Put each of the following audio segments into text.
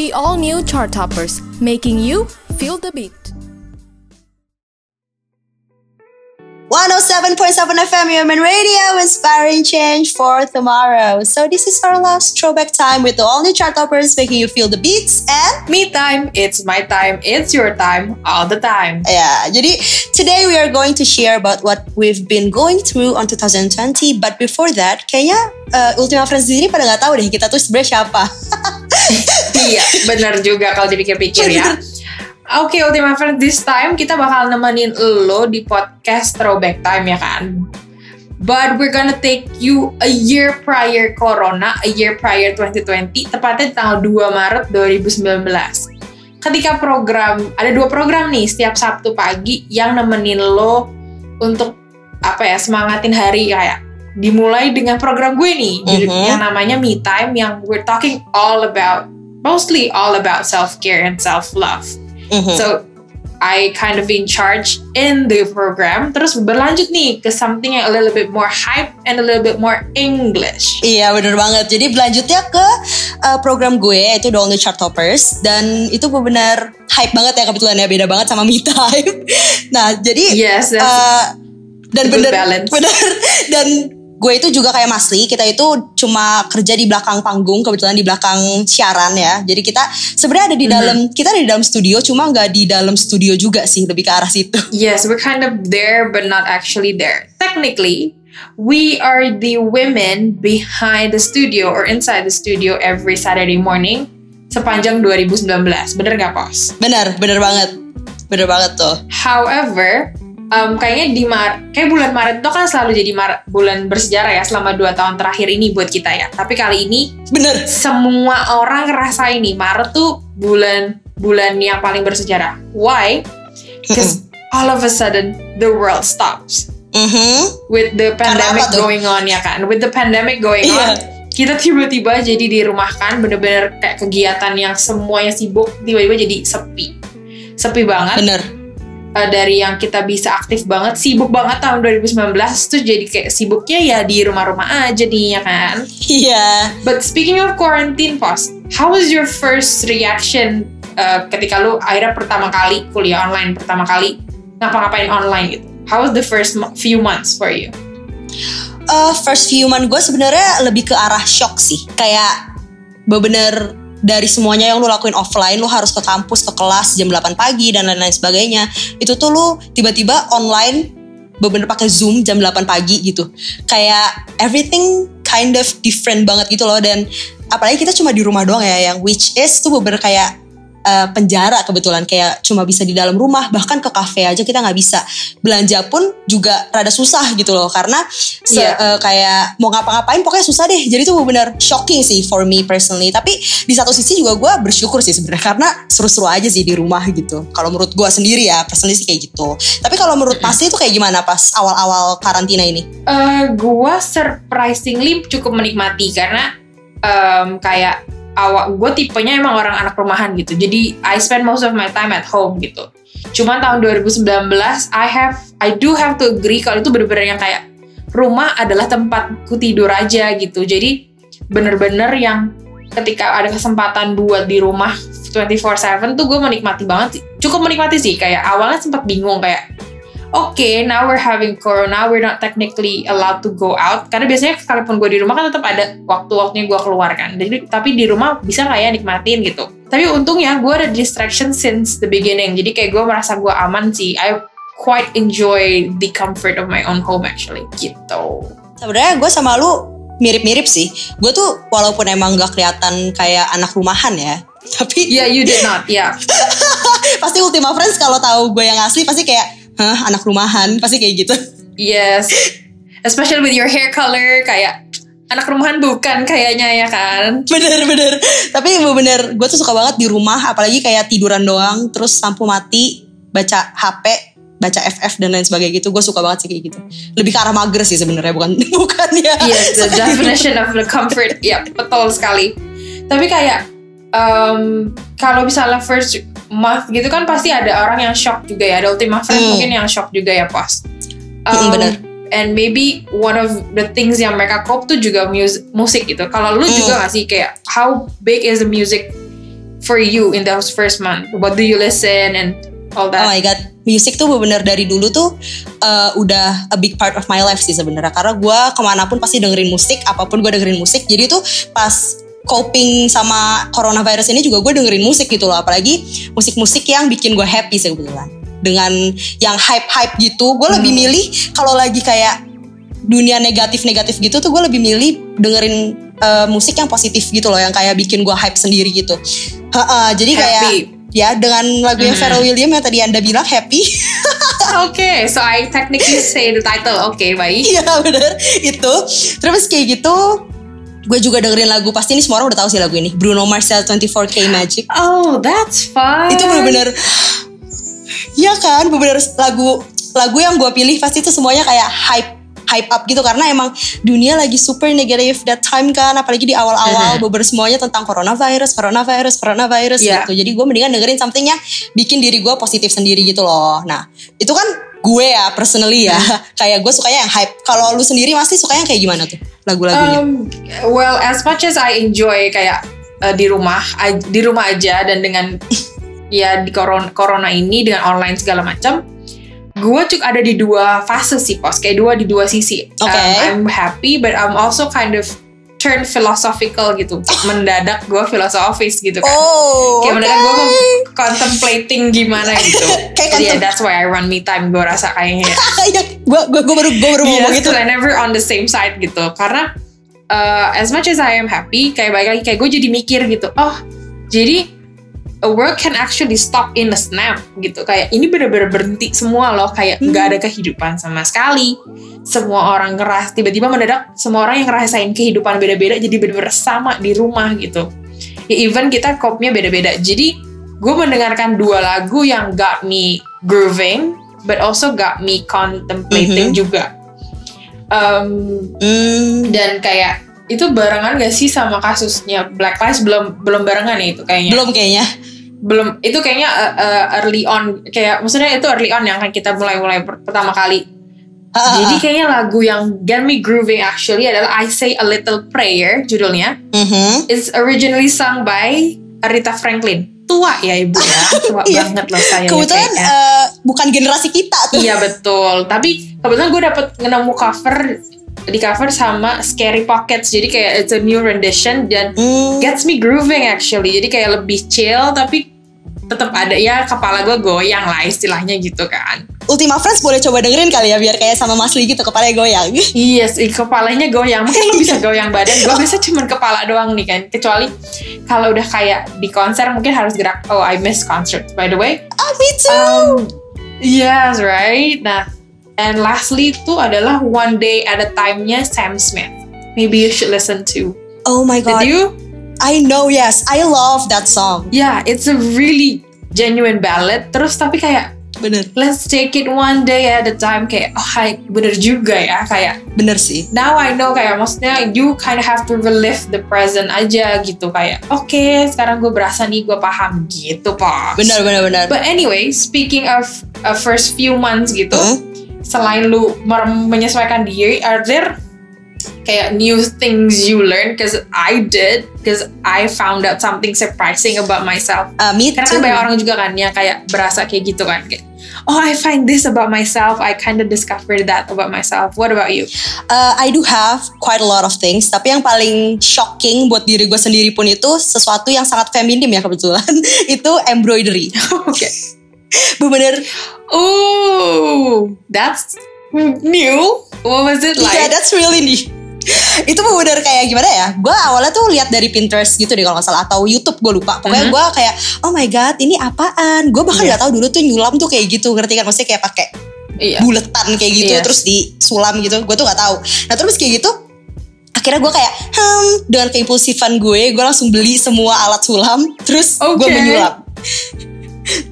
The all new chart toppers, making you feel the beat. 107.7 FM Human Radio, inspiring change for tomorrow. So this is our last throwback time with the all new chart toppers making you feel the beats and Me time, it's my time, it's your time, all the time. yeah. Jadi today we are going to share about what we've been going through on 2020. But before that, kayaknya uh, Ultima Friends di sini pada nggak tahu deh kita tuh sebenarnya siapa. iya, benar juga kalau dipikir-pikir ya. Oke, Ultima Friends, this time kita bakal nemenin lo di podcast Throwback Time ya kan? But we're gonna take you a year prior Corona, a year prior 2020, tepatnya di tanggal 2 Maret 2019. Ketika program, ada dua program nih setiap Sabtu pagi yang nemenin lo untuk apa ya, semangatin hari kayak dimulai dengan program gue nih, Mhm. yang namanya Me Time, yang we're talking all about, mostly all about self-care and self-love. Mhm. So I kind of in charge in the program. Terus berlanjut nih ke something yang a little bit more hype and a little bit more English. Iya bener banget. Jadi berlanjutnya ke uh, program gue yaitu The New Chart Toppers dan itu benar hype banget ya kebetulan ya beda banget sama Me Time. Nah jadi Yes, that's uh, dan bener balance. bener dan gue itu juga kayak Masli kita itu cuma kerja di belakang panggung kebetulan di belakang siaran ya jadi kita sebenarnya ada di Mhm. dalam kita ada di dalam studio cuma nggak di dalam studio juga sih lebih ke arah situ yes, we're kind of there but not actually there. Technically, we are the women behind the studio or inside the studio every Saturday morning sepanjang 2019. Bener nggak, Pos? bener bener banget bener banget tuh However, um, kayaknya di Mar kayak bulan Maret itu kan selalu jadi Mar- bulan bersejarah ya selama dua tahun terakhir ini buat kita ya. Tapi kali ini bener semua orang ngerasa ini Maret tuh bulan bulan yang paling bersejarah. Why? Because all of a sudden the world stops Mhm. with the pandemic going on ya kan. With the pandemic going Iya. on, kita tiba-tiba jadi dirumahkan bener-bener kayak kegiatan yang semuanya sibuk tiba-tiba jadi sepi. Sepi banget. bener uh, dari yang kita bisa aktif banget, sibuk banget tahun 2019 tuh jadi kayak sibuknya ya di rumah-rumah aja nih ya kan. iya But speaking of quarantine pos, how was your first reaction uh, ketika lu akhirnya pertama kali kuliah online, pertama kali ngapa-ngapain online gitu? How was the first few months for you? uh, first few month gue sebenarnya lebih ke arah shock sih. Kayak bener-bener dari semuanya yang lu lakuin offline, lu harus ke kampus, ke kelas jam 8 pagi dan lain-lain sebagainya. Itu tuh lu tiba-tiba online bener-bener pakai Zoom jam 8 pagi gitu. Kayak everything kind of different banget gitu loh dan apalagi kita cuma di rumah doang ya yang which is tuh bener kayak uh, penjara kebetulan kayak cuma bisa di dalam rumah bahkan ke kafe aja kita nggak bisa. Belanja pun juga rada susah gitu loh karena se- Iya. uh, kayak mau ngapa-ngapain pokoknya susah deh. Jadi tuh bener shocking sih for me personally. Tapi di satu sisi juga gue bersyukur sih sebenarnya karena seru-seru aja sih di rumah gitu. Kalau menurut gue sendiri ya personally sih kayak gitu. Tapi kalau menurut Pasti itu kayak gimana pas awal-awal karantina ini? Eh, gua surprisingly cukup menikmati karena em, kayak awal gue tipenya emang orang anak rumahan gitu. Jadi I spend most of my time at home gitu. Cuman tahun 2019 I have I do have to agree kalau itu bener-bener yang kayak rumah adalah tempatku tidur aja gitu. Jadi bener-bener yang ketika ada kesempatan buat di rumah 24/7 tuh gue menikmati banget. Cukup menikmati sih kayak awalnya sempat bingung kayak Oke, now we're having corona, we're not technically allowed to go out. Karena biasanya sekalipun gue di rumah kan tetap ada waktu-waktunya gue keluar kan. Jadi tapi di rumah bisa nggak ya nikmatin gitu. Tapi untungnya gue ada distraction since the beginning. Jadi kayak gue merasa gue aman sih. I quite enjoy the comfort of my own home actually. Gitu. sebenarnya gue sama lu mirip-mirip sih gue tuh walaupun emang gak kelihatan kayak anak rumahan ya tapi Yeah, you did not. Yeah. pasti Ultima Friends kalau tahu gue yang asli pasti kayak hah anak rumahan pasti kayak gitu Yes. Especially with your hair color kayak anak rumahan bukan kayaknya ya kan. bener bener tapi bener gue tuh suka banget di rumah apalagi kayak tiduran doang terus lampu mati baca HP baca FF dan lain sebagainya gitu gue suka banget sih kayak gitu lebih ke arah mager sih sebenarnya bukan bukan ya Yes, the rumah. definition of the comfort. Ya, betul sekali. Tapi kayak um, kalau misalnya first month gitu kan pasti ada orang yang shock juga ya. Ada Ultima Friends Hmm. mungkin yang shock juga ya pos. Hmm, bener. And maybe one of the things yang mereka cope tuh juga mus- musik gitu. Kalau lu Hmm. juga gak sih kayak how big is the music for you in those first month? What do you listen and all Oh that? my god, music tuh bener dari dulu tuh uh, udah a big part of my life sih sebenarnya. Karena gue ke mana pun pasti dengerin musik, apa pun gue dengerin musik. Jadi tuh pas coping sama coronavirus ini juga gue dengerin musik gitu loh. Apalagi musik-musik yang bikin gue happy sebetulnya. Dengan yang hype-hype gitu, gue lebih milih kalau lagi kayak dunia negatif-negatif gitu tuh gue lebih milih dengerin uh, musik yang positif gitu loh, yang kayak bikin gue hype sendiri gitu. Ha-ha, jadi kayak Happy. ya dengan lagunya Hmm. Pharrell Williams yang tadi anda bilang happy Okay, so I technically say the title. Okay, baik. iya bener itu terus kayak gitu gue juga dengerin lagu pasti ini semua orang udah tahu sih lagu ini. Bruno Mars 24K Magic. Oh, that's fun. itu bener-bener ya kan? Bener-bener lagu lagu yang gue pilih pasti itu semuanya kayak hype hype up gitu. Karena emang dunia lagi super negatif that time kan apalagi di awal-awal beber semuanya tentang coronavirus coronavirus coronavirus Iya. gitu. Jadi gue mendingan dengerin something yang bikin diri gue positif sendiri gitu loh. Nah itu kan gue ya personally ya. Kayak gue sukanya yang hype. Kalau lu sendiri masih sukanya kayak gimana tuh lagu-lagunya Um, well, as much as I enjoy kayak uh, di rumah, di rumah aja dan dengan ya di corona, corona ini dengan online segala macam, gue cuk ada di dua fase sih pos, kayak dua di dua sisi. Oke. Um, I'm happy, but I'm also kind of turn philosophical gitu. Mendadak gue filosofis gitu kan. oh Kayak mendadak gue contemplating gimana gitu. Kayak ya, contem- that's why I run me time. Gue rasa kayaknya. Gue gue gue baru gue baru mau ngomong gitu I never on the same side gitu. Karena uh, as much as I am happy, kayak balik lagi kayak gue jadi mikir gitu. Oh, jadi a world can actually stop in a snap gitu. Kayak ini bener-bener berhenti semua loh. Kayak Hmm. nggak ada kehidupan sama sekali. Semua orang ngeras tiba-tiba mendadak semua orang yang ngerasain kehidupan beda-beda jadi bener-bener sama di rumah gitu. Ya even kita kopnya beda-beda. Jadi gue mendengarkan dua lagu yang got me grooving, but also got me contemplating Mhm. juga. Um, Hmm, dan kayak itu barengan gak sih sama kasusnya Black Lives belum belum barengan ya itu kayaknya belum kayaknya belum itu kayaknya uh, uh, early on kayak maksudnya itu early on yang kan kita mulai mulai per- pertama kali Ah, jadi kayaknya lagu yang get me grooving actually adalah I Say a Little Prayer judulnya Mhm. It's originally sung by Aretha Franklin tua ya ibu ya tua Iya. banget loh saya ya kebetulan kayaknya. eh, bukan generasi kita tuh Iya betul. Tapi kebetulan gue dapet nemu cover di cover sama Scary Pockets. Jadi kayak it's a new rendition dan Hmm, gets me grooving actually. Jadi kayak lebih chill tapi tetap ada ya kepala gue goyang lah istilahnya gitu kan. Ultima Friends boleh coba dengerin kali ya biar kayak sama Mas Lee gitu kepalanya goyang sih kepalanya goyang. Mungkin lo bisa goyang badan. Gue biasa cuman kepala doang nih kan. Kecuali kalau udah kayak di konser mungkin harus gerak. Oh I miss concert by the way. ah me too Um, yes, right. Nah, and lastly itu adalah One Day at a Time-nya Sam Smith. Maybe you should listen to. oh my god Did you? I know yes I love that song Yeah, it's a really genuine ballad. Terus tapi kayak bener let's take it one day at a time kayak oh hai, bener juga ya kayak bener sih now I know kayak maksudnya you kind of have to relive the present aja gitu kayak oke sekarang gue berasa nih gue paham gitu pak bener bener bener But anyway, speaking of uh, first few months gitu, Hmm? Selain lu menyesuaikan diri, are there kayak new things you learn? Cause I did, cause I found out something surprising about myself. Ah, me Karena too kan banyak orang juga kan yang kayak berasa kayak gitu kan, kayak oh I find this about myself, I kind of discovered that about myself. What about you? Uh, I do have quite a lot of things, tapi yang paling shocking buat diri gue sendiri pun itu sesuatu yang sangat feminim ya kebetulan. itu embroidery. Oke. Bener, Oh, that's new. What was it like? yeah, that's really nih. itu bener kayak gimana ya? Gue awalnya tuh lihat dari Pinterest gitu deh kalau nggak salah atau YouTube gue lupa. Pokoknya Mhm. gue kayak oh my god ini apaan? Gue bahkan Iya. nggak tahu dulu tuh nyulam tuh kayak gitu ngerti kan? Maksudnya kayak pakai Iya. buletan kayak gitu Iya. terus disulam gitu. Gue tuh nggak tahu. Nah terus kayak gitu akhirnya gue kayak hmm dengan keimpulsifan gue gue langsung beli semua alat sulam terus gue Oke.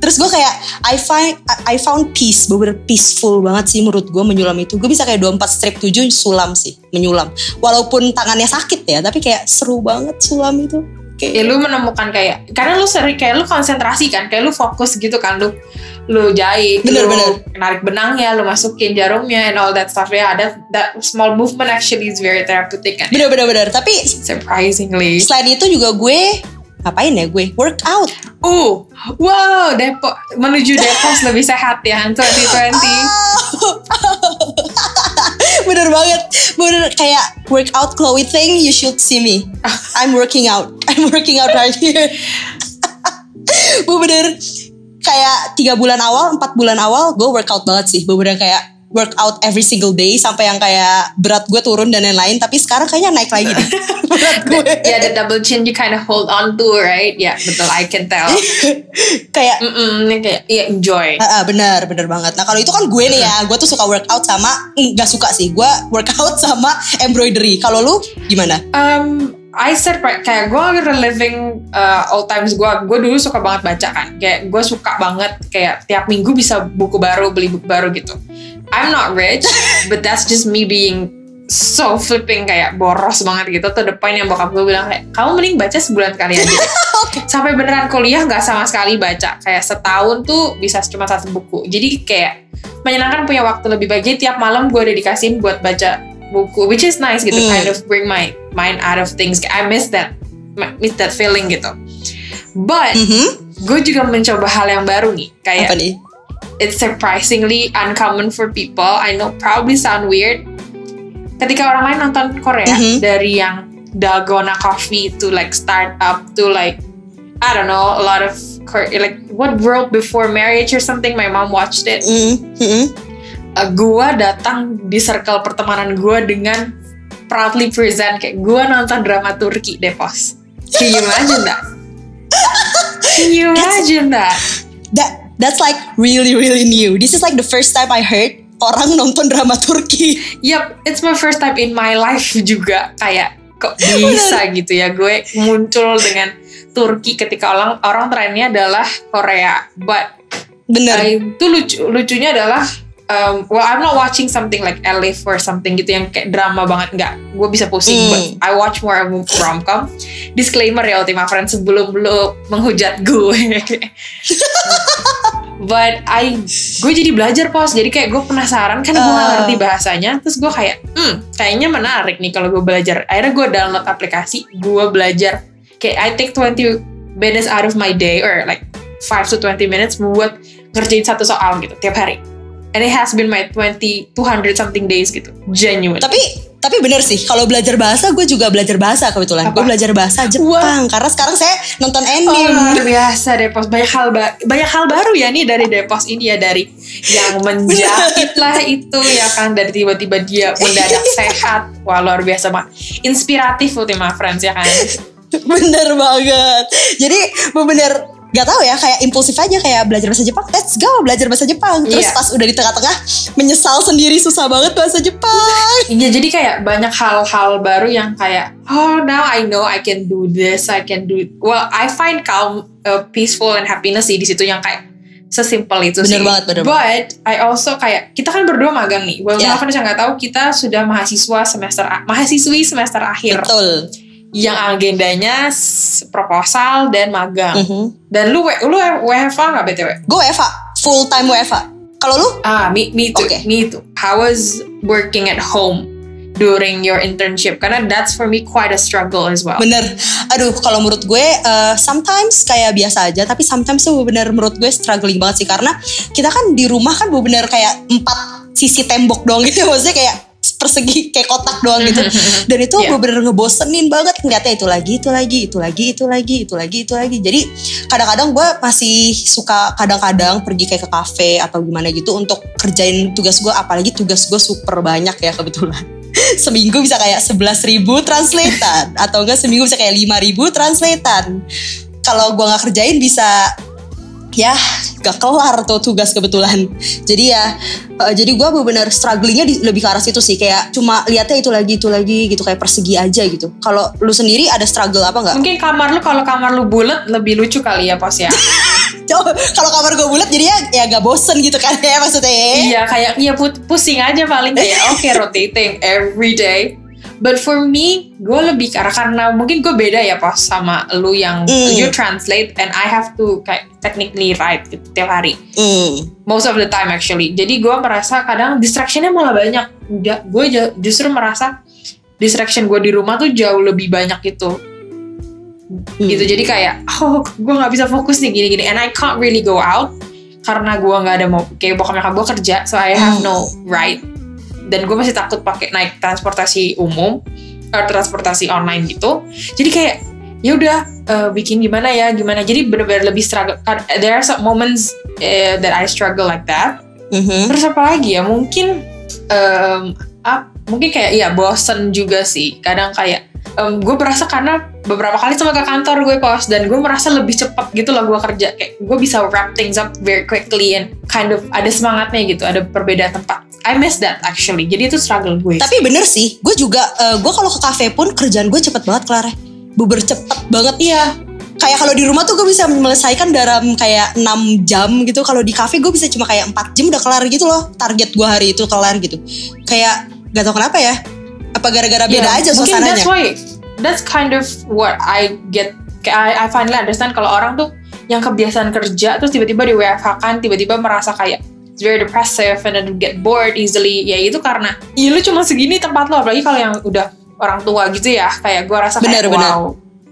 Terus gue kayak I find I found peace bener peaceful banget sih menurut gue menyulam itu. Gue bisa kayak 24 strip 7 sulam sih menyulam. Walaupun tangannya sakit ya tapi kayak seru banget sulam itu. Ya kayak lu menemukan kayak karena lu sering kayak lu konsentrasi kan kayak lu fokus gitu kan lu lu jahit Bener, lu bener. narik benangnya lu masukin jarumnya and all that stuff. Ya that that small movement actually is very therapeutic kan. Bener bener bener. Tapi surprisingly. selain itu juga gue ngapain ya gue? Workout. Uh, wow, Depok menuju Depok lebih sehat ya 2020. bener banget. Bener kayak workout Chloe thing you should see me. I'm working out. I'm working out right here. Bener. Kayak tiga bulan awal empat bulan awal gue workout banget sih. Bener kayak workout every single day sampai yang kayak berat gue turun dan lain-lain tapi sekarang kayaknya naik lagi deh berat gue yeah, the double chin you kind of hold on to, right? Yeah, betul. I can tell. kayak Mm-mm, ini kayak yeah, enjoy. Ah, ah, bener bener banget nah kalau itu kan gue nih ya gue tuh suka workout sama nggak suka sih gue workout sama embroidery kalau lu gimana Um, I said right, kayak gue reliving uh, old times gue. Gue dulu suka banget baca kan. Kayak gue suka banget kayak tiap minggu bisa buku baru, beli buku baru gitu. I'm not rich, but that's just me being so flipping kayak boros banget gitu. Tuh point yang bokap gue bilang kayak kamu mending baca sebulan sekali aja. Sampai beneran kuliah nggak sama sekali baca. Kayak setahun tuh bisa cuma satu buku. Jadi kayak menyenangkan punya waktu lebih baik. Jadi tiap malam gue dedikasiin buat baca buku, which is nice gitu. Mm. Kind of bring my mind out of things. I miss that, miss that feeling gitu. But Mhm. gue juga mencoba hal yang baru nih. Kayak apa nih it's surprisingly uncommon for people. I know probably sound weird. Ketika orang lain nonton Korea Mhm. dari yang Dalgona Coffee to like startup to like I don't know a lot of like what world before marriage or something. My mom watched it. Mm, mm, Uh, gua datang di circle pertemanan gua dengan proudly present kayak gua nonton drama Turki deh pos. Can you imagine that? Can you imagine that? that that's like really really new. This is like the first time I heard orang nonton drama Turki. Yep, it's my first time in my life juga kayak kok bisa gitu ya gue muncul dengan Turki ketika orang orang trennya adalah Korea. But Bener. uh, itu lucu lucunya adalah um, well I'm not watching something like Elif or something gitu yang kayak drama banget nggak. Gue bisa pusing. Hmm. But I watch more of romcom. Disclaimer ya Ultima Friends sebelum lu menghujat gue. But I gue jadi belajar pos jadi kayak gue penasaran kan gue nggak Ah. ngerti bahasanya terus gue kayak hmm kayaknya menarik nih kalau gue belajar akhirnya gue download aplikasi gue belajar kayak I take 20 minutes out of my day or like 5 to 20 minutes buat ngerjain satu soal gitu tiap hari and it has been my 20 200 something days gitu. Genuine. Tapi tapi bener sih kalau belajar bahasa gue juga belajar bahasa kebetulan. Gue belajar bahasa Jepang karena sekarang saya nonton Oh, anime. luar biasa Depos. Banyak hal ba- banyak hal baru ya nih dari Depos ini ya dari yang menjahit lah itu ya kan? Dari tiba-tiba dia mendadak sehat. Wah luar biasa mak. Inspiratif Ultima Friends ya kan? Bener banget. Jadi bener Gak tahu ya kayak impulsif aja kayak belajar bahasa Jepang let's go belajar bahasa Jepang terus Iya. pas udah di tengah-tengah menyesal sendiri susah banget bahasa Jepang Iya jadi kayak banyak hal-hal baru yang kayak oh now I know I can do this I can do it. well I find calm uh, peaceful and happiness sih di situ yang kayak sesimpel itu Bener sih banget, bener but I also kayak kita kan berdua magang nih well Yeah. yeah. yang nggak tahu kita sudah mahasiswa semester mahasiswi semester akhir betul yang agendanya proposal dan magang Mhm. dan lu lu WFA nggak btw gue WFA full time WFA kalau lu Ah, me, me too. Oke. Me too. How was working at home during your internship? Karena that's for me quite a struggle as well. Bener, aduh kalau menurut gue uh, sometimes kayak biasa aja, tapi sometimes tuh bener menurut gue struggling banget sih karena kita kan di rumah kan bener kayak empat sisi tembok doang gitu, maksudnya kayak persegi kayak kotak doang gitu, dan itu Yeah. bener ngebosenin banget. Ngeliatnya itu lagi, itu lagi, itu lagi, itu lagi, itu lagi, itu lagi. Jadi kadang-kadang gue masih suka kadang-kadang pergi kayak ke kafe atau gimana gitu untuk kerjain tugas gue, apalagi tugas gue super banyak ya kebetulan. Seminggu bisa kayak 11.000 ribu translatean. Atau enggak seminggu bisa kayak 5.000 ribu translatean. Kalau gua nggak kerjain bisa ya gak kelar tuh tugas kebetulan. Jadi ya eh, jadi gua benar strugglingnya di- lebih ke arah situ sih. Kayak cuma lihatnya itu lagi itu lagi gitu kayak persegi aja gitu. Kalau lu sendiri ada struggle apa nggak? Mungkin kamar lu kalau kamar lu bulat lebih lucu kali ya pos ya. Kalau kamar gue bulat jadinya ya gak bosen gitu kan ya maksudnya. Iya kayak iya put- pusing aja paling kayak oke rotating every day. But for me, gue lebih karena karena mungkin gue beda ya pos sama lu yang Mm. you translate and I have to kayak technically write gitu tiap hari. Hmm. most of the time actually. Jadi gue merasa kadang distractionnya malah banyak. Gue ju- justru merasa distraction gue di rumah tuh jauh lebih banyak gitu. Hmm. gitu jadi kayak oh gue nggak bisa fokus nih gini-gini and I can't really go out karena gue nggak ada mau kayak bokap nyokap gue kerja so I have Hmm. no right dan gue masih takut pakai naik transportasi umum atau transportasi online gitu jadi kayak ya udah eh, bikin gimana ya gimana jadi benar-benar lebih struggle kan there are some moments eh, that I struggle like that Mhm. Terus apa lagi ya? Mungkin em, ap- mungkin kayak ya bosen juga sih. Kadang kayak em, gue merasa karena beberapa kali sama ke kantor gue kos dan gue merasa lebih cepat gitu lah gue kerja. Kayak gue bisa wrap things up very quickly and kind of ada semangatnya gitu ada perbedaan tempat. I miss that actually. Jadi itu struggle gue. Tapi bener sih, gue juga, gue kalau ke kafe pun kerjaan gue cepet banget kelar Buber cepet banget. Iya. Kayak kalau di rumah tuh gue bisa menyelesaikan dalam kayak 6 jam gitu. Kalau di kafe gue bisa cuma kayak 4 jam udah kelar gitu loh Target gue hari itu kelar gitu. Kayak gak tau kenapa ya Apa gara-gara beda Yeah, aja mungkin suasananya? that's why that's kind of what I get I, I finally understand kalau orang tuh yang kebiasaan kerja terus tiba-tiba di WFH kan tiba-tiba merasa kayak it's very depressive and then get bored easily. Ya itu karena ya lu cuma segini tempat lo apalagi kalau yang udah orang tua gitu ya kayak gue rasa kayak Bener, bener. wow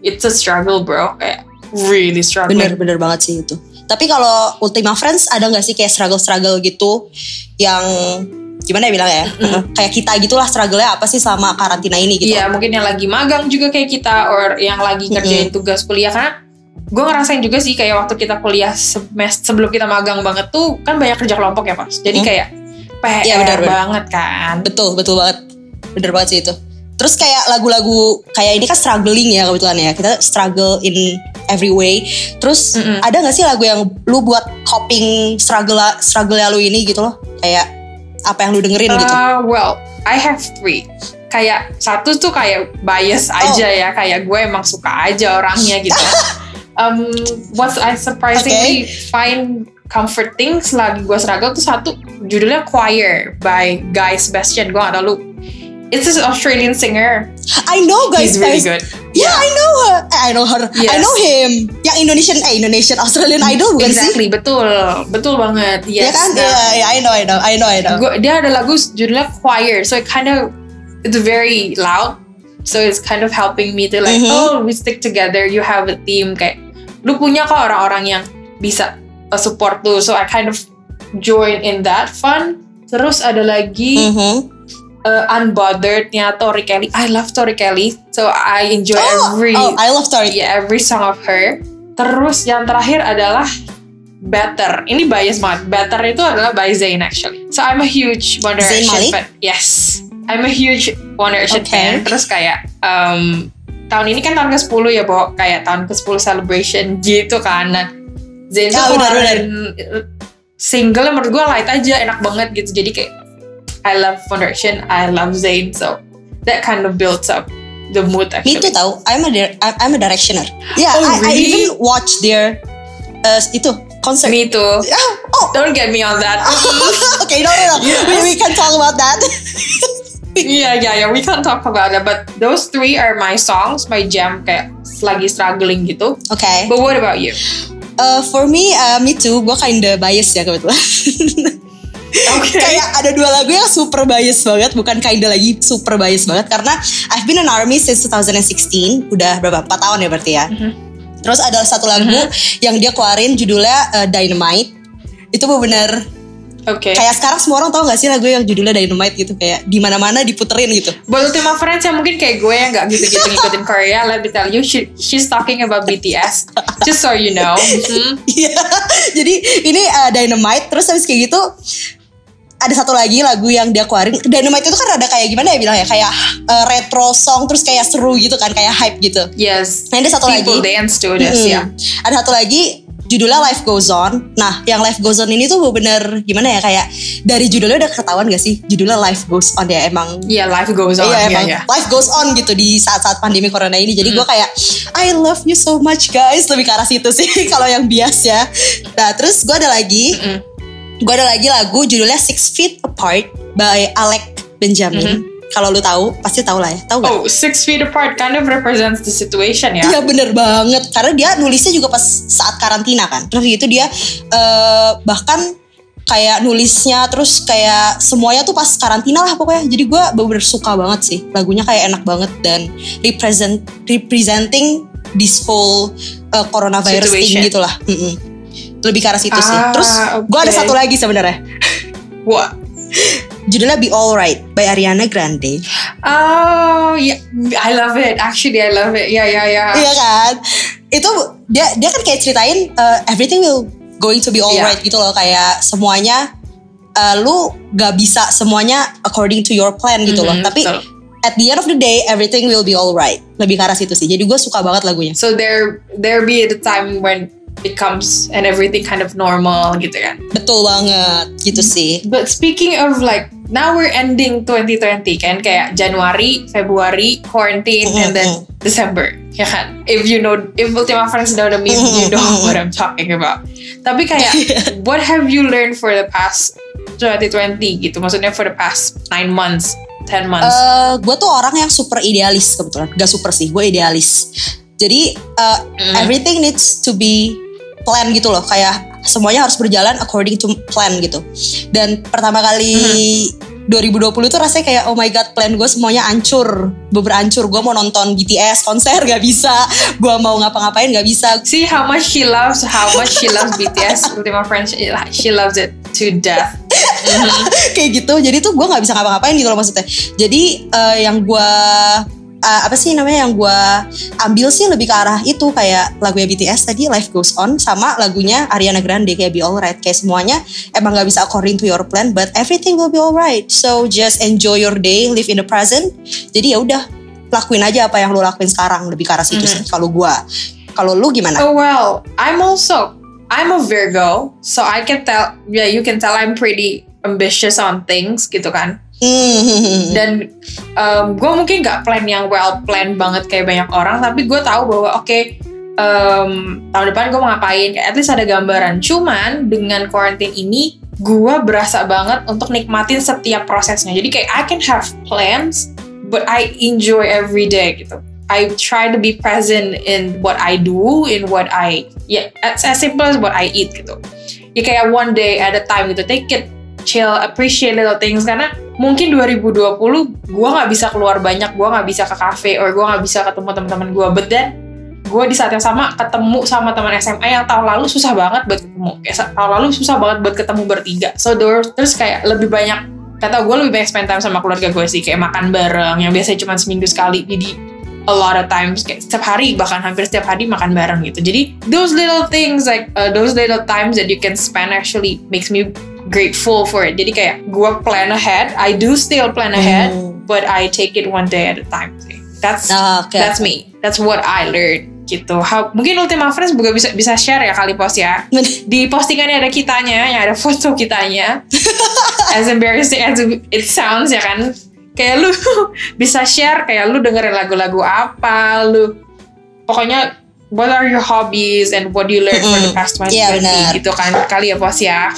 it's a struggle bro. Kayak really struggling Bener-bener banget sih itu. Tapi kalau Ultima Friends ada gak sih kayak struggle-struggle gitu Yang gimana ya bilang ya Kayak kita gitulah struggle-nya apa sih sama karantina ini gitu Iya mungkin yang lagi magang juga kayak kita or yang lagi ngerjain tugas kuliah karena gue ngerasain juga sih kayak waktu kita kuliah semester sebelum kita magang banget tuh kan banyak kerja kelompok ya pas jadi Hmm. kayak PR benar, benar. banget kan Betul, betul banget. Bener banget sih itu. Terus kayak lagu-lagu kayak ini kan struggling ya kebetulan ya. Kita struggle in every way. Terus Mm-mm. ada gak sih lagu yang lu buat coping struggle struggle lu ini gitu loh? Kayak apa yang lu dengerin gitu? Uh, well I have three kayak satu tuh kayak bias Oh. aja ya kayak gue emang suka aja orangnya gitu um, what I surprisingly find comforting selagi gue struggle tuh satu judulnya Choir by Guy Sebastian gue gak tau lu it's this Australian singer I know guys, he's really guys. good Yeah, I know her. I know her. I Yes. know him. Yang Indonesian, eh Indonesian Australian Idol bukan sih? exactly betul betul banget Ya yes kan? Nah, Iya, iya, I know, I know, I know, I know. Gua- dia ada lagu judulnya choir so it kind of it's very loud so it's kind of helping me to like Mhm. oh we stick together you have a team kayak lu punya kok orang-orang yang bisa uh, support lu so I kind of join in that fun terus ada lagi Mhm. Uh, Unbothered-nya Tori Kelly I love Tori Kelly so I enjoy Oh, every oh, I love Tori. yeah, every song of her. Terus yang terakhir adalah Better. Ini bias banget. Better itu adalah by Zayn actually. So I'm a huge One Direction fan. Yes. I'm a huge One Direction Okay. fan. Terus kayak um, tahun ini kan tahun ke-10 ya, Bo. Kayak tahun ke-10 celebration gitu kan. Nah, Zayn tuh benar, keluarin single menurut gue light aja, enak banget gitu. Jadi kayak I love Direction, I love Zayn. So that kind of builds up the mood Me actually. too tau. I'm a dir- I'm a directioner. Yeah, Oh, I, I really? even watch their uh, itu concert. Me too. Oh, oh. Don't get me on that. okay, no, no, no. We, we can talk about that. yeah, yeah, yeah. We can't talk about that. But those three are my songs, my jam kayak lagi struggling gitu. okay. But what about you? Uh, for me, uh, me too. Gue kinda bias ya kebetulan. Okay. Kayak ada dua lagu yang super bias banget, bukan kinda lagi super bias banget karena I've been an army since 2016, udah berapa? 4 tahun ya berarti ya. Mhm. Terus ada satu lagu yang dia keluarin judulnya uh, Dynamite. Itu bener-bener Okay. kayak sekarang semua orang tahu gak sih lagu yang judulnya Dynamite gitu kayak di mana-mana diputerin gitu. Buat Ultima Friends yang mungkin kayak gue yang gak gitu-gitu ngikutin Korea, let me tell you, she, she's talking about BTS. Just so you know. Iya. Jadi ini uh, Dynamite terus habis kayak gitu ada satu lagi lagu yang dia keluarin. Dynamite itu kan ada kayak gimana ya bilang ya kayak uh, retro song terus kayak seru gitu kan kayak hype gitu. Yes. Nah, ada satu People lagi. dance to this, Mm-mm. ya. Ada satu lagi judulnya Life Goes On. Nah, yang Life Goes On ini tuh bener gimana ya kayak dari judulnya udah ketahuan gak sih? Judulnya Life Goes On ya emang Yeah, life goes on. Iya yeah, emang yeah. life goes on gitu di saat-saat pandemi corona ini. Jadi gue kayak I love you so much guys lebih ke arah situ sih kalau yang bias ya. Nah terus gue ada lagi, Mm-mm. Gue ada lagi lagu judulnya Six Feet Apart by Alec Benjamin. Kalau lu tahu pasti tahu lah ya, tahu gak? Oh, six feet apart kind of represents the situation ya. Iya bener banget karena dia nulisnya juga pas saat karantina kan. Terus gitu dia eh, bahkan kayak nulisnya terus kayak semuanya tuh pas karantina lah pokoknya. Jadi gue bener suka banget sih lagunya kayak enak banget dan represent representing this whole uh, coronavirus Situation. thing gitulah. Mm-mm. Lebih ke arah situ sih. Ah, Terus gue ada satu lagi sebenarnya. What? Judulnya Be Alright by Ariana Grande. Oh, yeah, I love it. Actually, I love it. Yeah, yeah, yeah. Iya kan? Itu dia dia kan kayak ceritain uh, everything will going to be alright gitu loh kayak semuanya uh, lu gak bisa semuanya according to your plan gitu loh. Mhm, Tapi betul. at the end of the day everything will be alright. Lebih ke arah situ sih. Jadi gue suka banget lagunya. So there, there be the time when it comes and everything kind of normal gitu kan. Betul banget gitu sih. But speaking of like now we're ending 2020 kan kayak Januari, Februari quarantine and then December ya kan. If you know if Ultima Friends know the meme, you know what I'm talking about. Tapi kayak what have you learned for the past 2020 gitu? Maksudnya for the past 9 months, 10 months. Eh, gue tuh orang yang super idealis kebetulan. Gak super sih, gue idealis. Jadi uh, Mm. everything needs to be plan gitu loh. Kayak semuanya harus berjalan according to plan gitu. Dan pertama kali Mm-hmm. 2020 tuh rasanya kayak oh my god plan gue semuanya hancur. Beber hancur. Gue mau nonton BTS konser gak bisa. Gue mau ngapa-ngapain gak bisa. See how much she loves, how much she loves BTS. Ultima Friends, she, she loves it to death. kayak gitu jadi tuh gue nggak bisa ngapa-ngapain gitu loh maksudnya jadi eh, yang gue eh, apa sih namanya yang gue ambil sih lebih ke arah itu kayak lagunya BTS tadi Life Goes On sama lagunya Ariana Grande kayak Be Alright kayak semuanya emang nggak bisa according to your plan but everything will be alright so just enjoy your day live in the present jadi ya udah lakuin aja apa yang lo lakuin sekarang lebih ke arah situ sih kalau gue kalau lu gimana? Oh well, I'm also I'm a Virgo, so I can tell. Yeah, you can tell I'm pretty ambitious on things, gitu kan. Hmm. Dan gue mungkin nggak plan yang well planned banget kayak banyak orang, tapi gue tahu bahwa oke em, tahun depan gue mau ngapain. At least ada gambaran. Cuman dengan quarantine ini, gue berasa banget untuk nikmatin setiap prosesnya. Jadi kayak I can have plans, but I enjoy every day gitu. I try to be present in what I do, in what I ya as, as simple as what I eat gitu. Ya kayak one day at a time gitu. Take it chill, appreciate little things karena mungkin 2020 gue nggak bisa keluar banyak, gue nggak bisa ke cafe, or gue nggak bisa ketemu teman-teman gue. But then gue di saat yang sama ketemu sama teman SMA yang tahun lalu susah banget buat ketemu. Kayak sa- tahun lalu susah banget buat ketemu bertiga. So there- terus kayak lebih banyak kata gue lebih banyak spend time sama keluarga gue sih kayak makan bareng yang biasanya cuma seminggu sekali jadi a lot of times kayak setiap hari bahkan hampir setiap hari makan bareng gitu. Jadi those little things like uh, those little times that you can spend actually makes me grateful for it. Jadi kayak gue plan ahead. I do still plan ahead Hmm. but I take it one day at a time sih. that's Nah, oke. that's me. That's what I learned gitu. How, mungkin Ultima Friends juga bisa bisa share ya kali pos ya? Di postingannya ada kitanya yang ada foto kitanya. As embarrassing as it sounds ya kan kayak lu bisa share kayak lu dengerin lagu-lagu apa lu pokoknya what are your hobbies and what do you learn for the past 2020 Iya, benar. gitu kan kali ya pos ya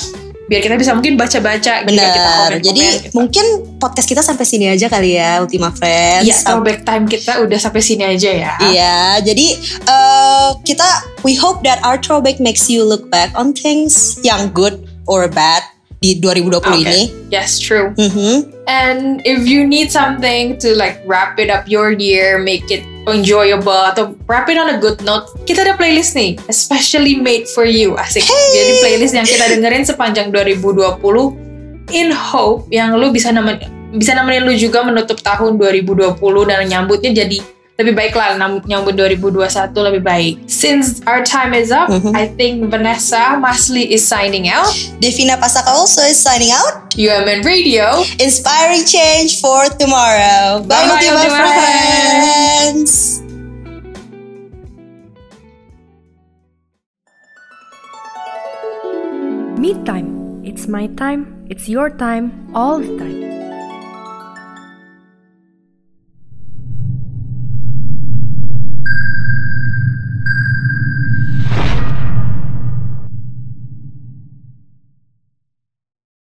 biar kita bisa mungkin baca-baca gitu, kita Bener. komen-komen Jadi gitu. mungkin podcast kita sampai sini aja kali ya Ultima Friends. Iya, throwback time kita udah sampai sini aja ya. Iya, jadi eh, kita we hope that our throwback makes you look back on things yang good or bad di 2020 Okay. ini. Yes, true. Mhm. And if you need something to like wrap it up your year, make it enjoyable atau wrap it on a good note, kita ada playlist nih, especially made for you. Asik. Jadi playlist yang kita dengerin sepanjang 2020 in hope yang lu bisa nemenin bisa nemenin lu juga menutup tahun 2020 dan nyambutnya jadi lebih baik lah nyambut 2021 lebih baik. Since our time is up, Mhm. I think Vanessa Masli is signing out. Devina Pasaka also is signing out. UMN Radio. Inspiring change for tomorrow. Bye, Bye-bye, Ultima, Ultima friends. Me time. It's my time. It's your time. All the time.